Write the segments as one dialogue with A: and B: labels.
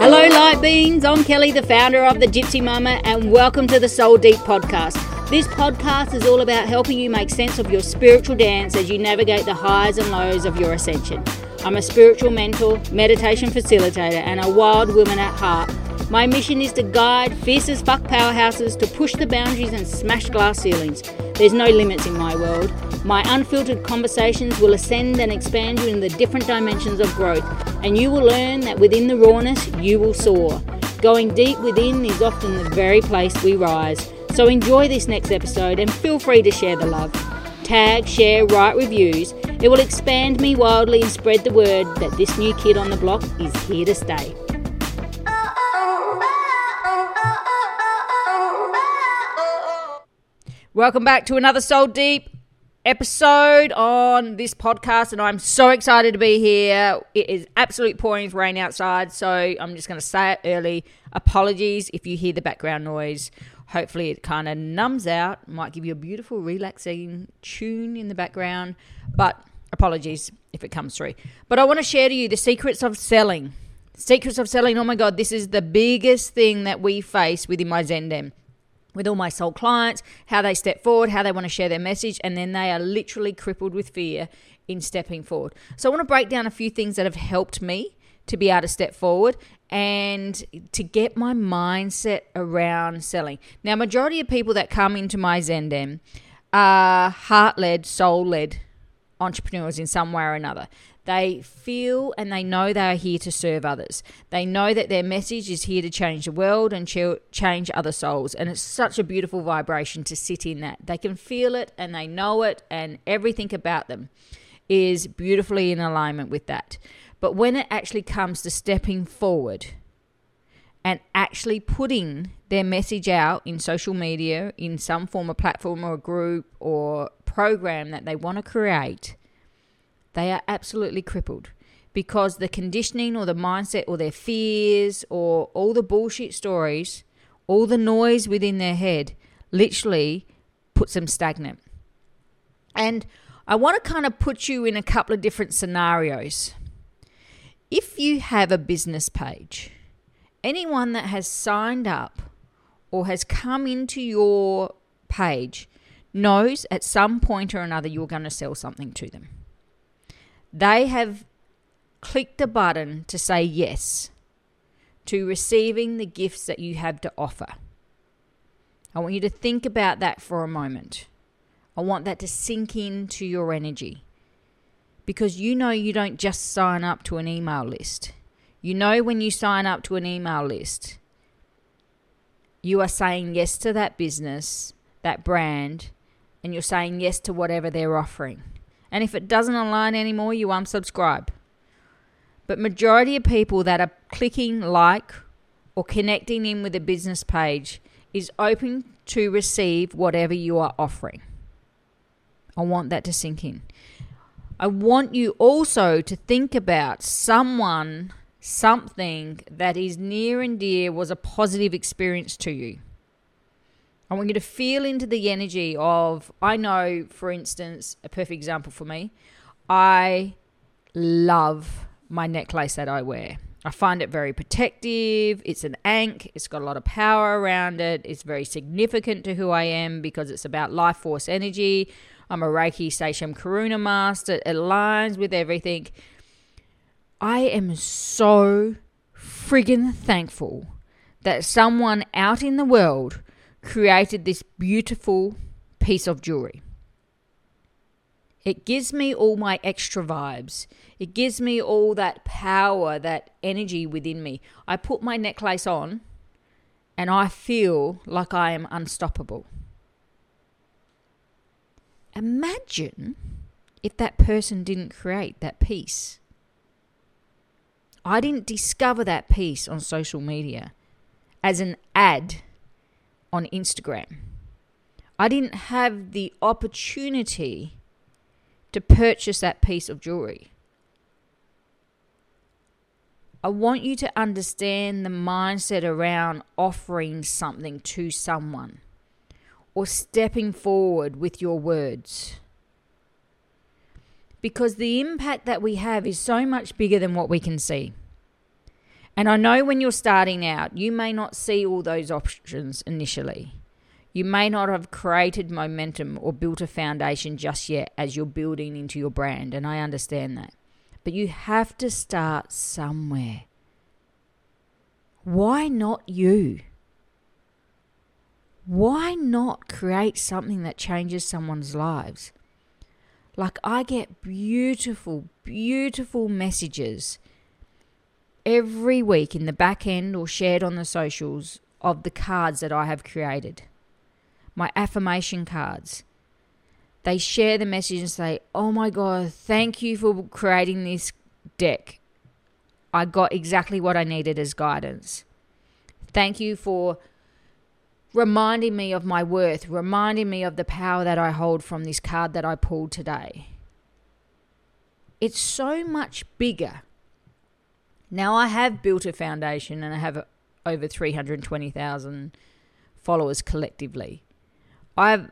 A: Hello, Light Beings. I'm Kelley, the founder of the Gypsy Mumma, and welcome to the Soul Deep podcast. This podcast is all about helping you make sense of your spiritual dance as you navigate the highs and lows of your ascension. I'm a spiritual mentor, meditation facilitator, and a wild woman at heart. My mission is to guide fierce as fuck powerhouses to push the boundaries and smash glass ceilings. There's no limits in my world. My unfiltered conversations will ascend and expand you in the different dimensions of growth, and you will learn that within the rawness, you will soar. Going deep within is often the very place we rise. So enjoy this next episode and feel free to share the love. Tag, share, write reviews. It will expand me wildly and spread the word that this new kid on the block is here to stay. Welcome back to another Soul Deep episode on this podcast, and I'm so excited to be here. It is absolute pouring rain outside, so I'm just going to say it early. Apologies if you hear the background noise. Hopefully, it kind of numbs out, might give you a beautiful, relaxing tune in the background, but apologies if it comes through. But I want to share to you the secrets of selling. Secrets of selling. Oh my God, this is the biggest thing that we face within my Zendem with all my soul clients, how they step forward, how they want to share their message, and then they are literally crippled with fear in stepping forward. So I want to break down a few things that have helped me to be able to step forward and to get my mindset around selling. Now, majority of people that come into my Zendem are heart-led, soul-led entrepreneurs in some way or another. They feel and they know they are here to serve others. They know that their message is here to change the world and ch- change other souls. And it's such a beautiful vibration to sit in that. They can feel it and they know it, and everything about them is beautifully in alignment with that. But when it actually comes to stepping forward and actually putting their message out in social media, in some form of platform or group or program that they want to create, they are absolutely crippled because the conditioning or the mindset or their fears or all the bullshit stories, all the noise within their head literally puts them stagnant. And I want to kind of put you in a couple of different scenarios if you have a business page, anyone that has signed up or has come into your page knows at some point or another you're going to sell something to them. They have clicked a button to say yes to receiving the gifts that you have to offer. I want you to think about that for a moment. I want that to sink into your energy because you know you don't just sign up to an email list. You know when you sign up to an email list, you are saying yes to that business, that brand, and you're saying yes to whatever they're offering. And if it doesn't align anymore, you unsubscribe. But majority of people that are clicking like or connecting in with a business page is open to receive whatever you are offering. I want that to sink in. I want you also to think about someone, something that is near and dear was a positive experience to you. I want you to feel into the energy of, I know, for instance, a perfect example for me, I love my necklace that I wear. I find it very protective. It's an ankh. It's got a lot of power around it. It's very significant to who I am because it's about life force energy. I'm a Reiki Seichem Karuna master. It aligns with everything. I am so friggin' thankful that someone out in the world created this beautiful piece of jewelry. It gives me all my extra vibes. It gives me all that power, that energy within me. I put my necklace on and I feel like I am unstoppable. Imagine if that person didn't create that piece. I didn't discover that piece on social media as an ad on Instagram. I didn't have the opportunity to purchase that piece of jewelry. I want you to understand the mindset around offering something to someone or stepping forward with your words. because the impact that we have is so much bigger than what we can see. And I know when you're starting out, you may not see all those options initially. You may not have created momentum or built a foundation just yet as you're building into your brand, and I understand that. But you have to start somewhere. Why not you? Why not create something that changes someone's lives? Like, I get beautiful, beautiful messages every week in the back end or shared on the socials of the cards that I have created. My affirmation cards. They share the message and say, Oh my God, thank you for creating this deck. I got exactly what I needed as guidance. Thank you for reminding me of my worth, reminding me of the power that I hold from this card that I pulled today. It's so much bigger. Now, I have built a foundation and I have over 320,000 followers collectively. I've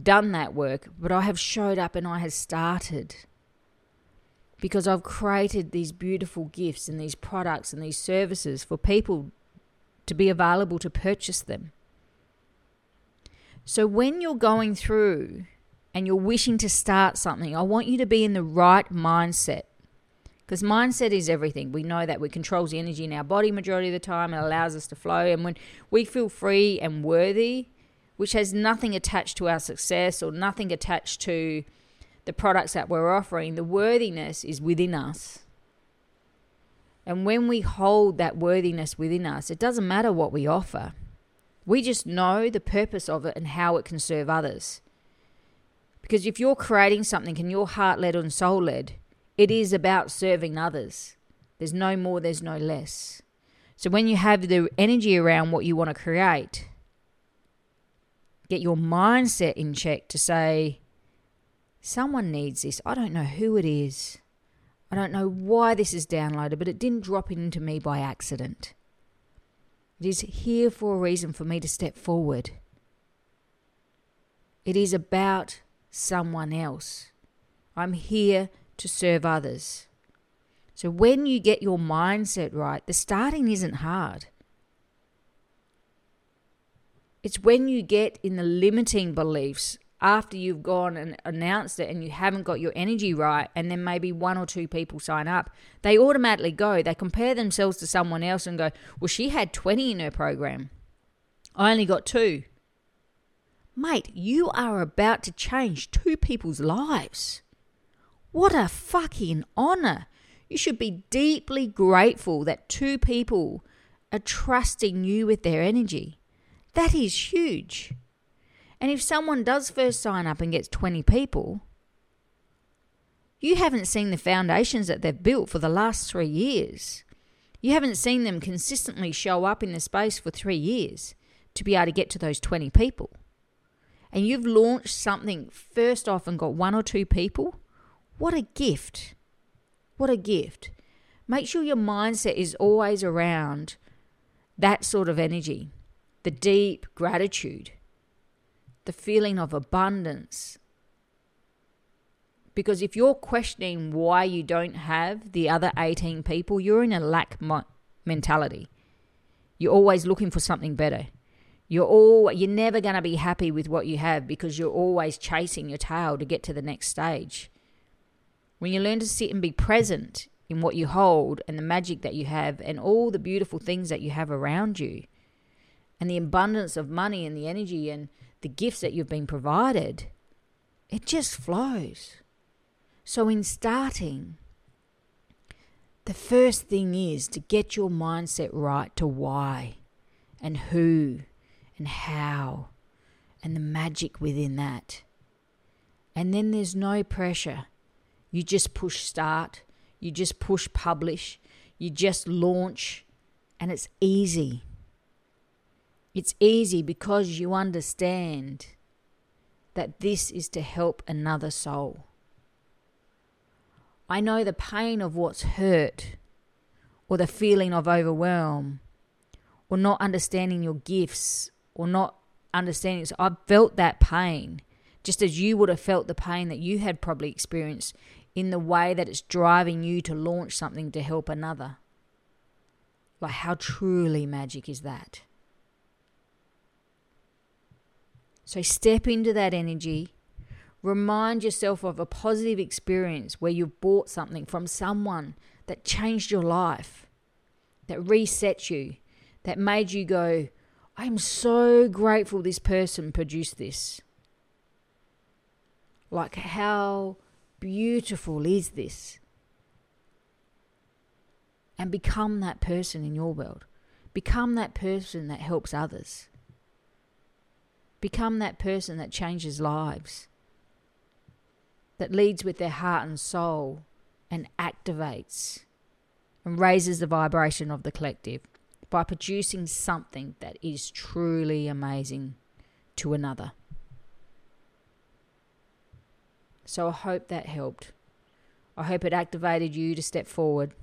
A: done that work, but I have showed up and I have started because I've created these beautiful gifts and these products and these services for people to be available to purchase them. So when you're going through and you're wishing to start something, I want you to be in the right mindset. Because mindset is everything. We know that we controls the energy in our body majority of the time. and allows us to flow. And when we feel free and worthy, which has nothing attached to our success or nothing attached to the products that we're offering, the worthiness is within us. And when we hold that worthiness within us, it doesn't matter what we offer. We just know the purpose of it and how it can serve others. Because if you're creating something and you're heart led and soul led, it is about serving others. There's no more, there's no less. So when you have the energy around what you want to create, get your mindset in check to say, someone needs this. I don't know who it is. I don't know why this is downloaded, but it didn't drop into me by accident. It is here for a reason for me to step forward. It is about someone else. I'm here to serve others. So when you get your mindset right, the starting isn't hard. It's when you get in the limiting beliefs after you've gone and announced it and you haven't got your energy right, and then maybe one or two people sign up, they automatically go. They compare themselves to someone else and go, Well, she had 20 in her program. I only got two. Mate, you are about to change two people's lives. What a fucking honor. You should be deeply grateful that two people are trusting you with their energy. That is huge. And if someone does first sign up and gets 20 people, you haven't seen the foundations that they've built for the last three years. You haven't seen them consistently show up in the space for three years to be able to get to those 20 people. And you've launched something first off and got one or two people. What a gift! What a gift. Make sure your mindset is always around that sort of energy, the deep gratitude the feeling of abundance. Because if you're questioning why you don't have the other 18 people, you're in a lack mo- mentality. You're always looking for something better. You're all you're never going to be happy with what you have because you're always chasing your tail to get to the next stage. When you learn to sit and be present in what you hold and the magic that you have and all the beautiful things that you have around you and the abundance of money and the energy and the gifts that you've been provided, it just flows. So, in starting, the first thing is to get your mindset right to why and who and how and the magic within that. And then there's no pressure. You just push start, you just push publish, you just launch, and it's easy. It's easy because you understand that this is to help another soul. I know the pain of what's hurt, or the feeling of overwhelm, or not understanding your gifts, or not understanding. So I've felt that pain, just as you would have felt the pain that you had probably experienced in the way that it's driving you to launch something to help another. Like, how truly magic is that? So, step into that energy. Remind yourself of a positive experience where you bought something from someone that changed your life, that reset you, that made you go, I'm so grateful this person produced this. Like, how beautiful is this? And become that person in your world. Become that person that helps others. Become that person that changes lives, that leads with their heart and soul and activates and raises the vibration of the collective by producing something that is truly amazing to another. So I hope that helped. I hope it activated you to step forward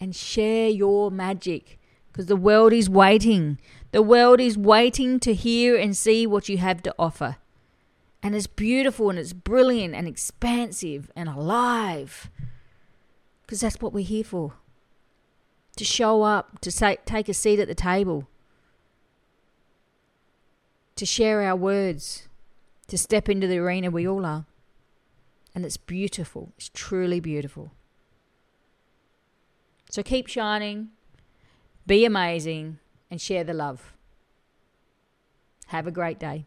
A: and share your magic because the world is waiting. The world is waiting to hear and see what you have to offer. And it's beautiful and it's brilliant and expansive and alive because that's what we're here for to show up, to say, take a seat at the table, to share our words, to step into the arena we all are. And it's beautiful. It's truly beautiful. So keep shining, be amazing, and share the love. Have a great day.